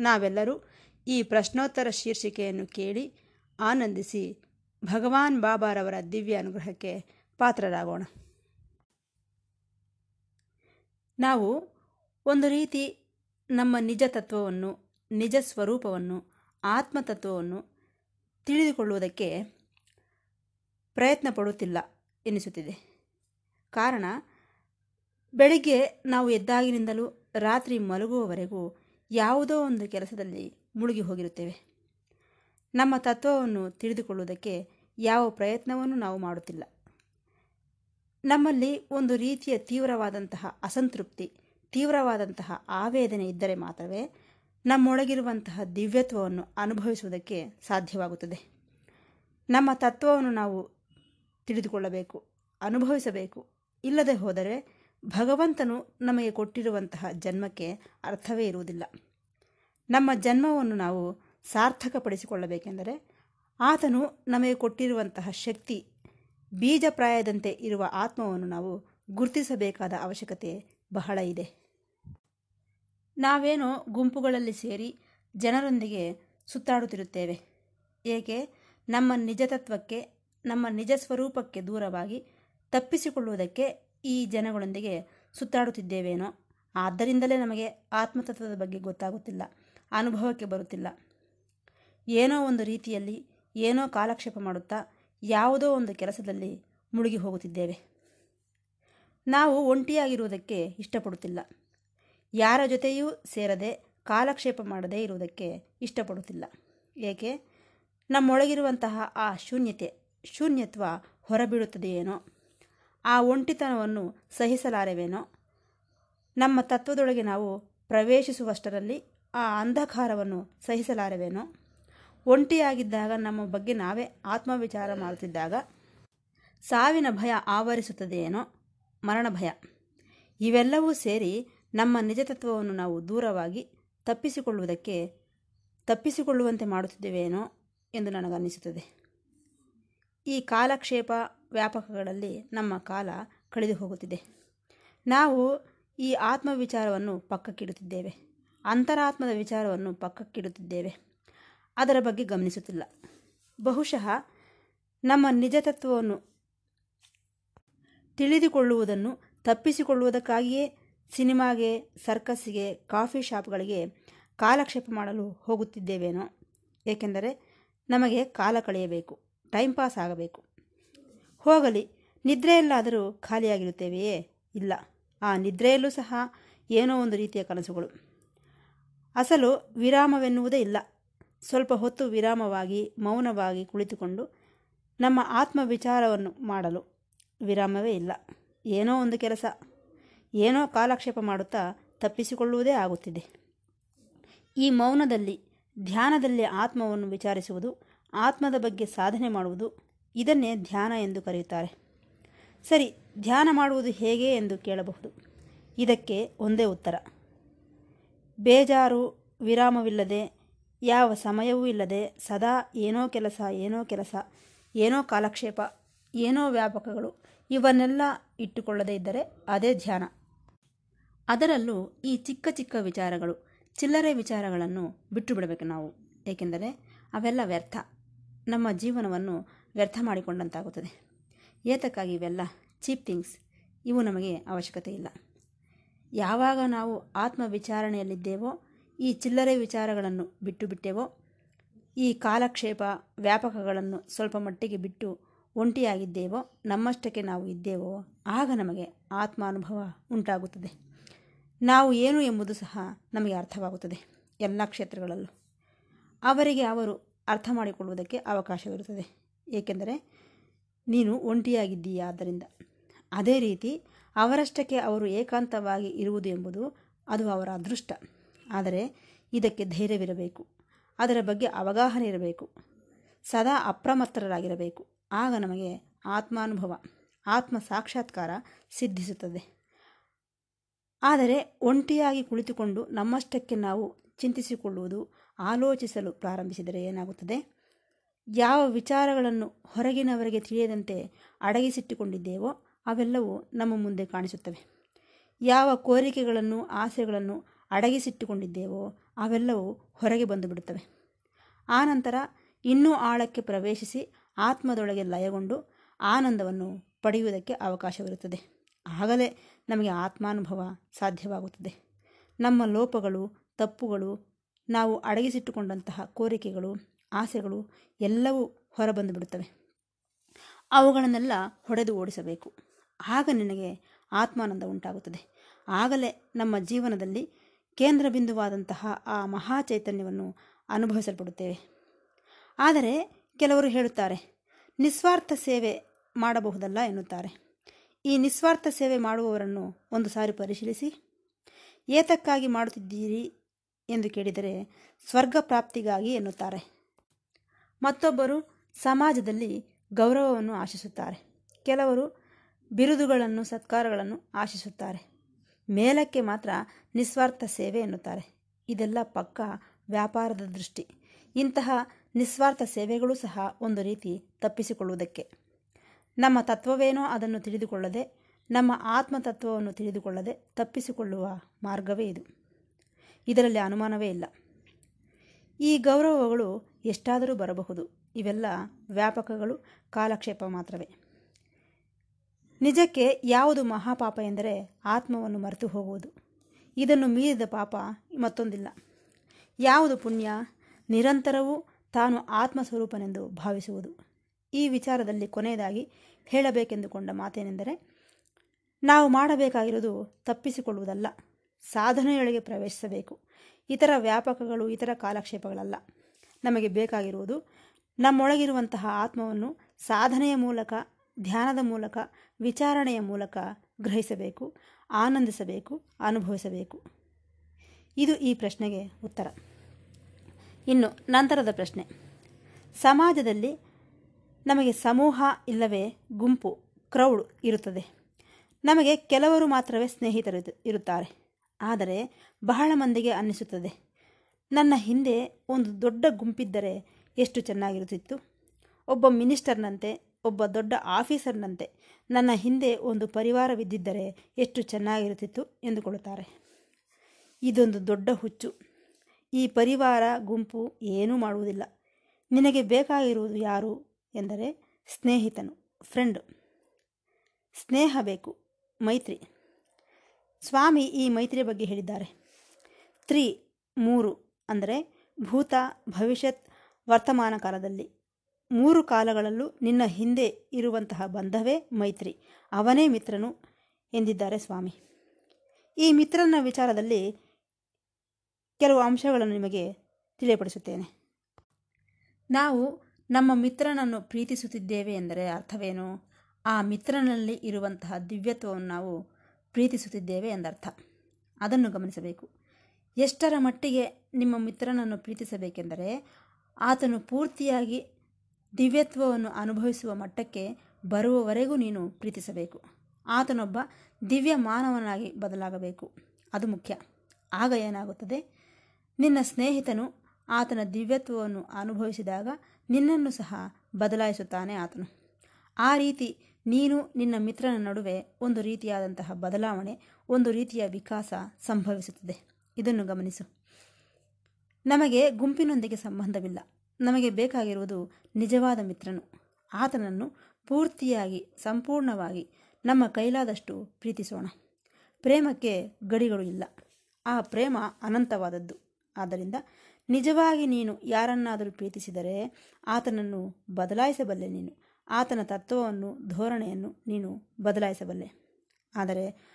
ನಾವೆಲ್ಲರೂ ಈ ಪ್ರಶ್ನೋತ್ತರ ಶೀರ್ಷಿಕೆಯನ್ನು ಕೇಳಿ ಆನಂದಿಸಿ ಭಗವಾನ್ ಬಾಬಾರವರ ದಿವ್ಯ ಅನುಗ್ರಹಕ್ಕೆ ಪಾತ್ರರಾಗೋಣ. ನಾವು ಒಂದು ರೀತಿ ನಮ್ಮ ನಿಜ ತತ್ವವನ್ನು, ನಿಜ ಸ್ವರೂಪವನ್ನು ಆತ್ಮತತ್ವವನ್ನು ತಿಳಿದುಕೊಳ್ಳುವುದಕ್ಕೆ ಪ್ರಯತ್ನ ಪಡುತ್ತಿಲ್ಲ ಎನಿಸುತ್ತಿದೆ. ಕಾರಣ, ಬೆಳಿಗ್ಗೆ ನಾವು ಎದ್ದಾಗಿನಿಂದಲೂ ರಾತ್ರಿ ಮಲಗುವವರೆಗೂ ಯಾವುದೋ ಒಂದು ಕೆಲಸದಲ್ಲಿ ಮುಳುಗಿ ಹೋಗಿರುತ್ತೇವೆ. ನಮ್ಮ ತತ್ವವನ್ನು ತಿಳಿದುಕೊಳ್ಳುವುದಕ್ಕೆ ಯಾವ ಪ್ರಯತ್ನವನ್ನು ನಾವು ಮಾಡುತ್ತಿಲ್ಲ. ನಮ್ಮಲ್ಲಿ ಒಂದು ರೀತಿಯ ತೀವ್ರವಾದಂತಹ ಅಸಂತೃಪ್ತಿ, ತೀವ್ರವಾದಂತಹ ಆವೇದನೆ ಇದ್ದರೆ ಮಾತ್ರವೇ ನಮ್ಮೊಳಗಿರುವಂತಹ ದಿವ್ಯತ್ವವನ್ನು ಅನುಭವಿಸುವುದಕ್ಕೆ ಸಾಧ್ಯವಾಗುತ್ತದೆ. ನಮ್ಮ ತತ್ವವನ್ನು ನಾವು ತಿಳಿದುಕೊಳ್ಳಬೇಕು, ಅನುಭವಿಸಬೇಕು. ಇಲ್ಲದೆ ಹೋದರೆ ಭಗವಂತನು ನಮಗೆ ಕೊಟ್ಟಿರುವಂತಹ ಜನ್ಮಕ್ಕೆ ಅರ್ಥವೇ ಇರುವುದಿಲ್ಲ. ನಮ್ಮ ಜನ್ಮವನ್ನು ನಾವು ಸಾರ್ಥಕಪಡಿಸಿಕೊಳ್ಳಬೇಕೆಂದರೆ ಆತನು ನಮಗೆ ಕೊಟ್ಟಿರುವಂತಹ ಶಕ್ತಿ, ಬೀಜಪ್ರಾಯದಂತೆ ಇರುವ ಆತ್ಮವನ್ನು ನಾವು ಗುರುತಿಸಬೇಕಾದ ಅವಶ್ಯಕತೆ ಬಹಳ ಇದೆ. ನಾವೇನೋ ಗುಂಪುಗಳಲ್ಲಿ ಸೇರಿ ಜನರೊಂದಿಗೆ ಸುತ್ತಾಡುತ್ತಿರುತ್ತೇವೆ. ಏಕೆ? ನಮ್ಮ ನಿಜ ತತ್ವಕ್ಕೆ, ನಮ್ಮ ನಿಜ ಸ್ವರೂಪಕ್ಕೆ ದೂರವಾಗಿ ತಪ್ಪಿಸಿಕೊಳ್ಳುವುದಕ್ಕೆ ಈ ಜನಗಳೊಂದಿಗೆ ಸುತ್ತಾಡುತ್ತಿದ್ದೇವೇನೋ? ಆದ್ದರಿಂದಲೇ ನಮಗೆ ಆತ್ಮತತ್ವದ ಬಗ್ಗೆ ಗೊತ್ತಾಗುತ್ತಿಲ್ಲ, ಅನುಭವಕ್ಕೆ ಬರುತ್ತಿಲ್ಲ. ಏನೋ ಒಂದು ರೀತಿಯಲ್ಲಿ ಏನೋ ಕಾಲಕ್ಷೇಪ ಮಾಡುತ್ತಾ ಯಾವುದೋ ಒಂದು ಕೆಲಸದಲ್ಲಿ ಮುಳುಗಿ ಹೋಗುತ್ತಿದ್ದೇವೆ. ನಾವು ಒಂಟಿಯಾಗಿರುವುದಕ್ಕೆ ಇಷ್ಟಪಡುತ್ತಿಲ್ಲ. ಯಾರ ಜೊತೆಯೂ ಸೇರದೆ ಕಾಲಕ್ಷೇಪ ಮಾಡದೇ ಇರುವುದಕ್ಕೆ ಇಷ್ಟಪಡುತ್ತಿಲ್ಲ. ಏಕೆ? ನಮ್ಮೊಳಗಿರುವಂತಹ ಆ ಶೂನ್ಯತೆ, ಶೂನ್ಯತ್ವ ಹೊರಬೀಳುತ್ತದೆಯೇನೋ? ಆ ಒಂಟಿತನವನ್ನು ಸಹಿಸಲಾರೆವೇನೋ? ನಮ್ಮ ತತ್ವದೊಳಗೆ ನಾವು ಪ್ರವೇಶಿಸುವಷ್ಟರಲ್ಲಿ ಆ ಅಂಧಕಾರವನ್ನು ಸಹಿಸಲಾರೆವೇನೋ? ಒಂಟಿಯಾಗಿದ್ದಾಗ ನಮ್ಮ ಬಗ್ಗೆ ನಾವೇ ಆತ್ಮವಿಚಾರ ಮಾಡುತ್ತಿದ್ದಾಗ ಸಾವಿನ ಭಯ ಆವರಿಸುತ್ತದೆಯೇನೋ? ಮರಣ ಭಯ ಇವೆಲ್ಲವೂ ಸೇರಿ ನಮ್ಮ ನಿಜತತ್ವವನ್ನು ನಾವು ದೂರವಾಗಿ ತಪ್ಪಿಸಿಕೊಳ್ಳುವುದಕ್ಕೆ ತಪ್ಪಿಸಿಕೊಳ್ಳುವಂತೆ ಮಾಡುತ್ತಿದ್ದೇವೇನೋ ಎಂದು ನನಗನ್ನಿಸುತ್ತದೆ. ಈ ಕಾಲಕ್ಷೇಪ ವ್ಯಾಪಕಗಳಲ್ಲಿ ನಮ್ಮ ಕಾಲ ಕಳೆದು ಹೋಗುತ್ತಿದೆ. ನಾವು ಈ ಆತ್ಮವಿಚಾರವನ್ನು ಪಕ್ಕಕ್ಕಿಡುತ್ತಿದ್ದೇವೆ. ಅಂತರಾತ್ಮದ ವಿಚಾರವನ್ನು ಪಕ್ಕಕ್ಕಿಡುತ್ತಿದ್ದೇವೆ. ಅದರ ಬಗ್ಗೆ ಗಮನಿಸುತ್ತಿಲ್ಲ. ಬಹುಶಃ ನಮ್ಮ ನಿಜ ತತ್ವವನ್ನು ತಿಳಿದುಕೊಳ್ಳುವುದನ್ನು ತಪ್ಪಿಸಿಕೊಳ್ಳುವುದಕ್ಕಾಗಿಯೇ ಸಿನಿಮಾಗೆ, ಸರ್ಕಸ್ಸಿಗೆ, ಕಾಫಿ ಶಾಪ್ಗಳಿಗೆ ಕಾಲಕ್ಷೇಪ ಮಾಡಲು ಹೋಗುತ್ತಿದ್ದೇವೇನೋ. ಏಕೆಂದರೆ ನಮಗೆ ಕಾಲ ಕಳೆಯಬೇಕು, ಟೈಮ್ ಪಾಸ್ ಆಗಬೇಕು. ಹೋಗಲಿ, ನಿದ್ರೆಯಲ್ಲಾದರೂ ಖಾಲಿಯಾಗಿರುತ್ತೇವೆಯೇ? ಇಲ್ಲ. ಆ ನಿದ್ರೆಯಲ್ಲೂ ಸಹ ಏನೋ ಒಂದು ರೀತಿಯ ಕನಸುಗಳು. ಅಸಲು ವಿರಾಮವೆನ್ನುವುದೇ ಇಲ್ಲ. ಸ್ವಲ್ಪ ಹೊತ್ತು ವಿರಾಮವಾಗಿ, ಮೌನವಾಗಿ ಕುಳಿತುಕೊಂಡು ನಮ್ಮ ಆತ್ಮ ವಿಚಾರವನ್ನು ಮಾಡಲು ವಿರಾಮವೇ ಇಲ್ಲ. ಏನೋ ಒಂದು ಕೆಲಸ. ಏನೋ ಕಾಲಕ್ಷೇಪ ಮಾಡುತ್ತಾ ತಪ್ಪಿಸಿಕೊಳ್ಳುವುದೇ ಆಗುತ್ತಿದೆ. ಈ ಮೌನದಲ್ಲಿ, ಧ್ಯಾನದಲ್ಲಿ ಆತ್ಮವನ್ನು ವಿಚಾರಿಸುವುದು, ಆತ್ಮದ ಬಗ್ಗೆ ಸಾಧನೆ ಮಾಡುವುದು ಇದನ್ನೇ ಧ್ಯಾನ ಎಂದು ಕರೆಯುತ್ತಾರೆ. ಸರಿ, ಧ್ಯಾನ ಮಾಡುವುದು ಹೇಗೆ ಎಂದು ಕೇಳಬಹುದು. ಇದಕ್ಕೆ ಒಂದೇ ಉತ್ತರ. ಬೇಜಾರು, ವಿರಾಮವಿಲ್ಲದೆ, ಯಾವ ಸಮಯವೂ ಇಲ್ಲದೆ, ಸದಾ ಏನೋ ಕೆಲಸ ಏನೋ ಕೆಲಸ, ಏನೋ ಕಾಲಕ್ಷೇಪ, ಏನೋ ವ್ಯಾಪಕಗಳು, ಇವನ್ನೆಲ್ಲ ಇಟ್ಟುಕೊಳ್ಳದೇ ಇದ್ದರೆ ಅದೇ ಧ್ಯಾನ. ಅದರಲ್ಲೂ ಈ ಚಿಕ್ಕ ಚಿಕ್ಕ ವಿಚಾರಗಳು, ಚಿಲ್ಲರೆ ವಿಚಾರಗಳನ್ನು ಬಿಟ್ಟು ಬಿಡಬೇಕು ನಾವು. ಏಕೆಂದರೆ, ಅವೆಲ್ಲ ವ್ಯರ್ಥ. ನಮ್ಮ ಜೀವನವನ್ನು ವ್ಯರ್ಥ ಮಾಡಿಕೊಂಡಂತಾಗುತ್ತದೆ. ಏತಕ್ಕಾಗಿ ಇವೆಲ್ಲ ಚೀಪ್ ಥಿಂಗ್ಸ್? ಇವು ನಮಗೆ ಅವಶ್ಯಕತೆ ಇಲ್ಲ. ಯಾವಾಗ ನಾವು ಆತ್ಮ ವಿಚಾರಣೆಯಲ್ಲಿದ್ದೇವೋ ಈ ಚಿಲ್ಲರೆ ವಿಚಾರಗಳನ್ನು ಬಿಟ್ಟು ಬಿಟ್ಟೆವೋ, ಈ ಕಾಲಕ್ಷೇಪ ವ್ಯಾಪಕಗಳನ್ನು ಸ್ವಲ್ಪ ಮಟ್ಟಿಗೆ ಬಿಟ್ಟು ಒಂಟಿಯಾಗಿದ್ದೇವೋ, ನಮ್ಮಷ್ಟಕ್ಕೆ ನಾವು ಇದ್ದೇವೋ, ಆಗ ನಮಗೆ ಆತ್ಮಾನುಭವ ಉಂಟಾಗುತ್ತದೆ. ನಾವು ಏನು ಎಂಬುದು ಸಹ ನಮಗೆ ಅರ್ಥವಾಗುತ್ತದೆ ಎಲ್ಲ ಕ್ಷೇತ್ರಗಳಲ್ಲೂ. ಅವರಿಗೆ ಅವರು ಅರ್ಥ ಮಾಡಿಕೊಳ್ಳುವುದಕ್ಕೆ ಅವಕಾಶವಿರುತ್ತದೆ. ಏಕೆಂದರೆ ನೀನು ಒಂಟಿಯಾಗಿದ್ದೀಯ ಆದ್ದರಿಂದ. ಅದೇ ರೀತಿ ಅವರಷ್ಟಕ್ಕೆ ಅವರು ಏಕಾಂತವಾಗಿ ಇರುವುದು ಎಂಬುದು ಅದು ಅವರ ಅದೃಷ್ಟ. ಆದರೆ ಇದಕ್ಕೆ ಧೈರ್ಯವಿರಬೇಕು. ಅದರ ಬಗ್ಗೆ ಅವಗಾಹನೆ ಇರಬೇಕು. ಸದಾ ಅಪ್ರಮತ್ತರಾಗಿರಬೇಕು. ಆಗ ನಮಗೆ ಆತ್ಮಾನುಭವ, ಆತ್ಮ ಸಾಕ್ಷಾತ್ಕಾರ ಸಿದ್ಧಿಸುತ್ತದೆ. ಆದರೆ ಒಂಟಿಯಾಗಿ ಕುಳಿತುಕೊಂಡು ನಮ್ಮಷ್ಟಕ್ಕೆ ನಾವು ಚಿಂತಿಸಿಕೊಳ್ಳುವುದು, ಆಲೋಚಿಸಲು ಪ್ರಾರಂಭಿಸಿದರೆ ಏನಾಗುತ್ತದೆ? ಯಾವ ವಿಚಾರಗಳನ್ನು ಹೊರಗಿನವರಿಗೆ ತಿಳಿಯದಂತೆ ಅಡಗಿಸಿಟ್ಟುಕೊಂಡಿದ್ದೇವೋ ಅವೆಲ್ಲವೂ ನಮ್ಮ ಮುಂದೆ ಕಾಣಿಸುತ್ತವೆ. ಯಾವ ಕೋರಿಕೆಗಳನ್ನು, ಆಸೆಗಳನ್ನು ಅಡಗಿಸಿಟ್ಟುಕೊಂಡಿದ್ದೇವೋ ಅವೆಲ್ಲವೂ ಹೊರಗೆ ಬಂದು ಬಿಡುತ್ತವೆ ಆನಂತರ ಇನ್ನೂ ಆಳಕ್ಕೆ ಪ್ರವೇಶಿಸಿ ಆತ್ಮದೊಳಗೆ ಲಯಗೊಂಡು ಆನಂದವನ್ನು ಪಡೆಯುವುದಕ್ಕೆ ಅವಕಾಶವಿರುತ್ತದೆ. ಆಗಲೇ ನಮಗೆ ಆತ್ಮಾನುಭವ ಸಾಧ್ಯವಾಗುತ್ತದೆ. ನಮ್ಮ ಲೋಪಗಳು, ತಪ್ಪುಗಳು, ನಾವು ಅಡಗಿಸಿಟ್ಟುಕೊಂಡಂತಹ ಕೋರಿಕೆಗಳು ಆಸೆಗಳು ಎಲ್ಲವೂ ಹೊರಬಂದು ಬಿಡುತ್ತವೆ ಅವುಗಳನ್ನೆಲ್ಲ ಹೊಡೆದು ಓಡಿಸಬೇಕು. ಆಗ ನಿನಗೆ ಆತ್ಮಾನಂದ ಉಂಟಾಗುತ್ತದೆ. ಆಗಲೇ ನಮ್ಮ ಜೀವನದಲ್ಲಿ ಕೇಂದ್ರ ಬಿಂದುವಾದಂತಹ ಆ ಮಹಾ ಚೈತನ್ಯವನ್ನು ಅನುಭವಿಸಲ್ಪಡುತ್ತೇವೆ. ಆದರೆ ಕೆಲವರು ಹೇಳುತ್ತಾರೆ, ನಿಸ್ವಾರ್ಥ ಸೇವೆ ಮಾಡಬಹುದಲ್ಲ ಎನ್ನುತ್ತಾರೆ. ಈ ನಿಸ್ವಾರ್ಥ ಸೇವೆ ಮಾಡುವವರನ್ನು ಒಂದು ಸಾರಿ ಪರಿಶೀಲಿಸಿ. ಏತಕ್ಕಾಗಿ ಮಾಡುತ್ತಿದ್ದೀರಿ ಎಂದು ಕೇಳಿದರೆ ಸ್ವರ್ಗ ಪ್ರಾಪ್ತಿಗಾಗಿ ಎನ್ನುತ್ತಾರೆ. ಮತ್ತೊಬ್ಬರು ಸಮಾಜದಲ್ಲಿ ಗೌರವವನ್ನು ಆಶಿಸುತ್ತಾರೆ. ಕೆಲವರು ಬಿರುದುಗಳನ್ನು, ಸತ್ಕಾರಗಳನ್ನು ಆಶಿಸುತ್ತಾರೆ. ಮೇಲಕ್ಕೆ ಮಾತ್ರ ನಿಸ್ವಾರ್ಥ ಸೇವೆ ಎನ್ನುತ್ತಾರೆ. ಇದೆಲ್ಲ ಪಕ್ಕ ವ್ಯಾಪಾರದ ದೃಷ್ಟಿ. ಇಂತಹ ನಿಸ್ವಾರ್ಥ ಸೇವೆಗಳು ಸಹ ಒಂದು ರೀತಿ ತಪ್ಪಿಸಿಕೊಳ್ಳುವುದಕ್ಕೆ. ನಮ್ಮ ತತ್ವವೇನೋ ಅದನ್ನು ತಿಳಿದುಕೊಳ್ಳದೆ, ನಮ್ಮ ಆತ್ಮತತ್ವವನ್ನು ತಿಳಿದುಕೊಳ್ಳದೆ ತಪ್ಪಿಸಿಕೊಳ್ಳುವ ಮಾರ್ಗವೇ ಇದು. ಇದರಲ್ಲಿ ಅನುಮಾನವೇ ಇಲ್ಲ. ಈ ಗೌರವಗಳು ಎಷ್ಟಾದರೂ ಬರಬಹುದು. ಇವೆಲ್ಲ ವ್ಯಾಪಕಗಳು, ಕಾಲಕ್ಷೇಪ ಮಾತ್ರವೇ. ನಿಜಕ್ಕೆ ಯಾವುದು ಮಹಾಪಾಪ ಎಂದರೆ ಆತ್ಮವನ್ನು ಮರೆತು ಹೋಗುವುದು. ಇದನ್ನು ಮೀರಿದ ಪಾಪ ಮತ್ತೊಂದಿಲ್ಲ. ಯಾವುದು ಪುಣ್ಯ, ನಿರಂತರವೂ ತಾನು ಆತ್ಮಸ್ವರೂಪನೆಂದು ಭಾವಿಸುವುದು. ಈ ವಿಚಾರದಲ್ಲಿ ಕೊನೆಯದಾಗಿ ಹೇಳಬೇಕೆಂದುಕೊಂಡ ಮಾತೇನೆಂದರೆ, ನಾವು ಮಾಡಬೇಕಾಗಿರುವುದು ತಪ್ಪಿಸಿಕೊಳ್ಳುವುದಲ್ಲ. ಸಾಧನೆಯೊಳಗೆ ಪ್ರವೇಶಿಸಬೇಕು. ಇತರ ವ್ಯಾಪಕಗಳು ಇತರ ಕಾಲಕ್ಷೇಪಗಳಲ್ಲ. ನಮಗೆ ಬೇಕಾಗಿರುವುದು ನಮ್ಮೊಳಗಿರುವಂತಹ ಆತ್ಮವನ್ನು ಸಾಧನೆಯ ಮೂಲಕ, ಧ್ಯಾನದ ಮೂಲಕ, ವಿಚಾರಣೆಯ ಮೂಲಕ ಗ್ರಹಿಸಬೇಕು, ಆನಂದಿಸಬೇಕು, ಅನುಭವಿಸಬೇಕು. ಇದು ಈ ಪ್ರಶ್ನೆಗೆ ಉತ್ತರ. ಇನ್ನು ನಂತರದ ಪ್ರಶ್ನೆ. ಸಮಾಜದಲ್ಲಿ ನಮಗೆ ಸಮೂಹ ಇಲ್ಲವೇ ಗುಂಪು, ಕ್ರೌಡ್ ಇರುತ್ತದೆ. ನಮಗೆ ಕೆಲವರು ಮಾತ್ರವೇ ಸ್ನೇಹಿತರು ಇರುತ್ತಾರೆ. ಆದರೆ ಬಹಳ ಮಂದಿಗೆ ಅನ್ನಿಸುತ್ತದೆ. ನನ್ನ ಹಿಂದೆ ಒಂದು ದೊಡ್ಡ ಗುಂಪಿದ್ದರೆ ಎಷ್ಟು ಚೆನ್ನಾಗಿರುತ್ತಿತ್ತು. ಒಬ್ಬ ಮಿನಿಸ್ಟರ್ನಂತೆ, ಒಬ್ಬ ದೊಡ್ಡ ಆಫೀಸರ್ನಂತೆ ನನ್ನ ಹಿಂದೆ ಒಂದು ಪರಿವಾರವಿದ್ದಿದ್ದರೆ ಎಷ್ಟು ಚೆನ್ನಾಗಿರುತ್ತಿತ್ತು ಎಂದುಕೊಳ್ಳುತ್ತಾರೆ. ಇದೊಂದು ದೊಡ್ಡ ಹುಚ್ಚು. ಈ ಪರಿವಾರ ಗುಂಪು ಏನೂ ಮಾಡುವುದಿಲ್ಲ. ನಿನಗೆ ಬೇಕಾಗಿರುವುದು ಯಾರು? ಎಂದರೆ ಸ್ನೇಹಿತನು ಫ್ರೆಂಡು ಸ್ನೇಹ ಬೇಕು, ಮೈತ್ರಿ. ಸ್ವಾಮಿ ಈ ಮೈತ್ರಿಯ ಬಗ್ಗೆ ಹೇಳಿದ್ದಾರೆ. ತ್ರಿ, ಮೂರು ಅಂದರೆ ಭೂತ, ಭವಿಷ್ಯತ್, ವರ್ತಮಾನ ಕಾಲದಲ್ಲಿ. ಮೂರು ಕಾಲಗಳಲ್ಲೂ ನಿನ್ನ ಹಿಂದೆ ಇರುವಂತಹ ಬಂಧವೇ ಮೈತ್ರಿ. ಅವನೇ ಮಿತ್ರನು ಎಂದಿದ್ದಾರೆ ಸ್ವಾಮಿ. ಈ ಮಿತ್ರನ ವಿಚಾರದಲ್ಲಿ ಕೆಲವು ಅಂಶಗಳನ್ನು ನಿಮಗೆ ತಿಳಿಯಪಡಿಸುತ್ತೇನೆ. ನಾವು ನಮ್ಮ ಮಿತ್ರನನ್ನು ಪ್ರೀತಿಸುತ್ತಿದ್ದೇವೆ ಎಂದರೆ ಅರ್ಥವೇನು? ಆ ಮಿತ್ರನಲ್ಲಿ ಇರುವಂತಹ ದಿವ್ಯತ್ವವನ್ನು ನಾವು ಪ್ರೀತಿಸುತ್ತಿದ್ದೇವೆ ಎಂದರ್ಥ. ಅದನ್ನು ಗಮನಿಸಬೇಕು. ಎಷ್ಟರ ಮಟ್ಟಿಗೆ ನಿಮ್ಮ ಮಿತ್ರನನ್ನು ಪ್ರೀತಿಸಬೇಕೆಂದರೆ ಆತನು ಪೂರ್ತಿಯಾಗಿ ದಿವ್ಯತ್ವವನ್ನು ಅನುಭವಿಸುವ ಮಟ್ಟಕ್ಕೆ ಬರುವವರೆಗೂ ನೀನು ಪ್ರೀತಿಸಬೇಕು. ಆತನೊಬ್ಬ ದಿವ್ಯ ಮಾನವನಾಗಿ ಬದಲಾಗಬೇಕು. ಅದು ಮುಖ್ಯ. ಆಗ ಏನಾಗುತ್ತದೆ? ನಿನ್ನ ಸ್ನೇಹಿತನು ಆತನ ದಿವ್ಯತ್ವವನ್ನು ಅನುಭವಿಸಿದಾಗ ನಿನ್ನನ್ನು ಸಹ ಬದಲಾಯಿಸುತ್ತಾನೆ ಆತನು. ಆ ರೀತಿ ನೀನು ನಿನ್ನ ಮಿತ್ರನ ನಡುವೆ ಒಂದು ರೀತಿಯಾದಂತಹ ಬದಲಾವಣೆ, ಒಂದು ರೀತಿಯ ವಿಕಾಸ ಸಂಭವಿಸುತ್ತದೆ. ಇದನ್ನು ಗಮನಿಸು. ನಮಗೆ ಗುಂಪಿನೊಂದಿಗೆ ಸಂಬಂಧವಿಲ್ಲ. ನಮಗೆ ಬೇಕಾಗಿರುವುದು ನಿಜವಾದ ಮಿತ್ರನು. ಆತನನ್ನು ಪೂರ್ತಿಯಾಗಿ, ಸಂಪೂರ್ಣವಾಗಿ ನಮ್ಮ ಕೈಲಾದಷ್ಟು ಪ್ರೀತಿಸೋಣ. ಪ್ರೇಮಕ್ಕೆ ಗಡಿಗಳು ಇಲ್ಲ. ಆ ಪ್ರೇಮ ಅನಂತವಾದದ್ದು. ಆದ್ದರಿಂದ ನಿಜವಾಗಿ ನೀನು ಯಾರನ್ನಾದರೂ ಪ್ರೀತಿಸಿದರೆ ಆತನನ್ನು ಬದಲಾಯಿಸಬಲ್ಲೆ ನೀನು. ಆತನ ತತ್ವವನ್ನು, ಧೋರಣೆಯನ್ನು ನೀನು ಬದಲಾಯಿಸಬಲ್ಲೆ. ಆದರೆ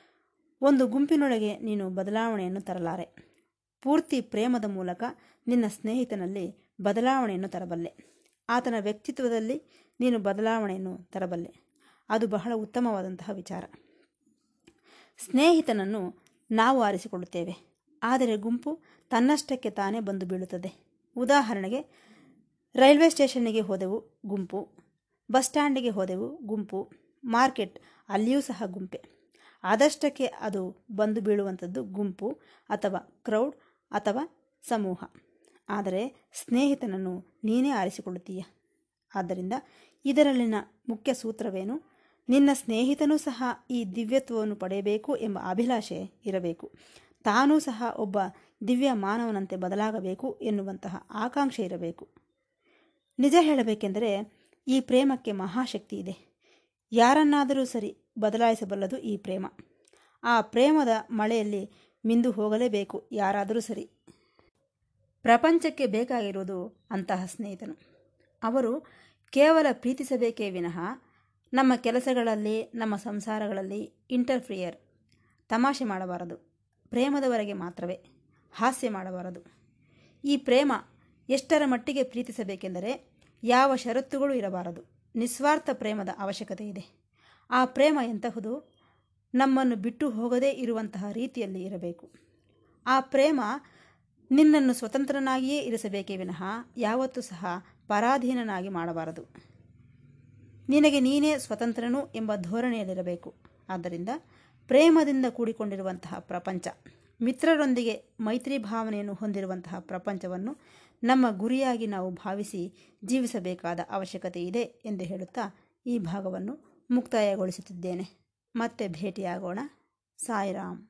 ಒಂದು ಗುಂಪಿನೊಳಗೆ ನೀನು ಬದಲಾವಣೆಯನ್ನು ತರಲಾರೆ. ಪೂರ್ತಿ ಪ್ರೇಮದ ಮೂಲಕ ನಿನ್ನ ಸ್ನೇಹಿತನಲ್ಲಿ ಬದಲಾವಣೆಯನ್ನು ತರಬಲ್ಲೆ. ಆತನ ವ್ಯಕ್ತಿತ್ವದಲ್ಲಿ ನೀನು ಬದಲಾವಣೆಯನ್ನು ತರಬಲ್ಲೆ. ಅದು ಬಹಳ ಉತ್ತಮವಾದಂತಹ ವಿಚಾರ. ಸ್ನೇಹಿತನನ್ನು ನಾವು ಆರಿಸಿಕೊಳ್ಳುತ್ತೇವೆ. ಆದರೆ ಗುಂಪು ತನ್ನಷ್ಟಕ್ಕೆ ತಾನೇ ಬಂದು ಬೀಳುತ್ತದೆ. ಉದಾಹರಣೆಗೆ, ರೈಲ್ವೆ ಸ್ಟೇಷನ್ನಿಗೆ ಹೋದೆವು ಗುಂಪು. ಬಸ್ ಸ್ಟ್ಯಾಂಡಿಗೆ ಹೋದೆವು. ಗುಂಪು, ಮಾರ್ಕೆಟ್, ಅಲ್ಲಿಯೂ ಸಹ ಗುಂಪೆ. ಆದಷ್ಟಕ್ಕೆ ಅದು ಬಂದು ಬೀಳುವಂಥದ್ದು ಗುಂಪು ಅಥವಾ ಕ್ರೌಡ್ ಅಥವಾ ಸಮೂಹ. ಆದರೆ ಸ್ನೇಹಿತನನ್ನು ನೀನೇ ಆರಿಸಿಕೊಳ್ಳುತ್ತೀಯ? ಆದ್ದರಿಂದ ಇದರಲ್ಲಿನ ಮುಖ್ಯ ಸೂತ್ರವೇನು? ನಿನ್ನ ಸ್ನೇಹಿತನೂ ಸಹ ಈ ದಿವ್ಯತ್ವವನ್ನು ಪಡೆಯಬೇಕು ಎಂಬ ಅಭಿಲಾಷೆ ಇರಬೇಕು. ತಾನೂ ಸಹ ಒಬ್ಬ ದಿವ್ಯ ಮಾನವನಂತೆ ಬದಲಾಗಬೇಕು ಎನ್ನುವಂತಹ ಆಕಾಂಕ್ಷೆ ಇರಬೇಕು. ನಿಜ ಹೇಳಬೇಕೆಂದರೆ ಈ ಪ್ರೇಮಕ್ಕೆ ಮಹಾಶಕ್ತಿ ಇದೆ. ಯಾರನ್ನಾದರೂ ಸರಿ ಬದಲಾಯಿಸಬಲ್ಲದು ಈ ಪ್ರೇಮ. ಆ ಪ್ರೇಮದ ಮಳೆಯಲ್ಲಿ ಮಿಂದು ಹೋಗಲೇಬೇಕು ಯಾರಾದರೂ ಸರಿ. ಪ್ರಪಂಚಕ್ಕೆ ಬೇಕಾಗಿರುವುದು ಅಂತಹ ಸ್ನೇಹಿತನು. ಅವರು ಕೇವಲ ಪ್ರೀತಿಸಬೇಕೇ ವಿನಃ ನಮ್ಮ ಕೆಲಸಗಳಲ್ಲಿ, ನಮ್ಮ ಸಂಸಾರಗಳಲ್ಲಿ ಇಂಟರ್ಫ್ರಿಯರ್ ತಮಾಷೆ ಮಾಡಬಾರದು. ಪ್ರೇಮದವರೆಗೆ ಮಾತ್ರವೇ ಹಾಸ್ಯ ಮಾಡಬಾರದು. ಈ ಪ್ರೇಮ ಎಷ್ಟರ ಮಟ್ಟಿಗೆ ಪ್ರೀತಿಸಬೇಕೆಂದರೆ ಯಾವ ಷರತ್ತುಗಳು ಇರಬಾರದು? ನಿಸ್ವಾರ್ಥ ಪ್ರೇಮದ ಅವಶ್ಯಕತೆ ಇದೆ. ಆ ಪ್ರೇಮ ಎಂತಹುದು? ನಮ್ಮನ್ನು ಬಿಟ್ಟು ಹೋಗದೇ ಇರುವಂತಹ ರೀತಿಯಲ್ಲಿ ಇರಬೇಕು. ಆ ಪ್ರೇಮ ನಿನ್ನನ್ನು ಸ್ವತಂತ್ರನಾಗಿಯೇ ಇರಿಸಬೇಕೇ ವಿನಃ ಯಾವತ್ತೂ ಸಹ ಪರಾಧೀನನಾಗಿ ಮಾಡಬಾರದು. ನಿನಗೆ ನೀನೇ ಸ್ವತಂತ್ರನು ಎಂಬ ಧೋರಣೆಯಲ್ಲಿರಬೇಕು. ಆದ್ದರಿಂದ ಪ್ರೇಮದಿಂದ ಕೂಡಿಕೊಂಡಿರುವಂತಹ ಪ್ರಪಂಚ, ಮಿತ್ರರೊಂದಿಗೆ ಮೈತ್ರಿ ಭಾವನೆಯನ್ನು ಹೊಂದಿರುವಂತಹ ಪ್ರಪಂಚವನ್ನು ನಮ್ಮ ಗುರಿಯಾಗಿ ನಾವು ಭಾವಿಸಿ ಜೀವಿಸಬೇಕಾದ ಅವಶ್ಯಕತೆ ಇದೆ ಎಂದು ಹೇಳುತ್ತಾ ಈ ಭಾಗವನ್ನು ಮುಕ್ತಾಯಗೊಳಿಸುತ್ತಿದ್ದೇನೆ. ಮತ್ತೆ ಭೇಟಿಯಾಗೋಣ. ಸಾಯಿರಾಮ್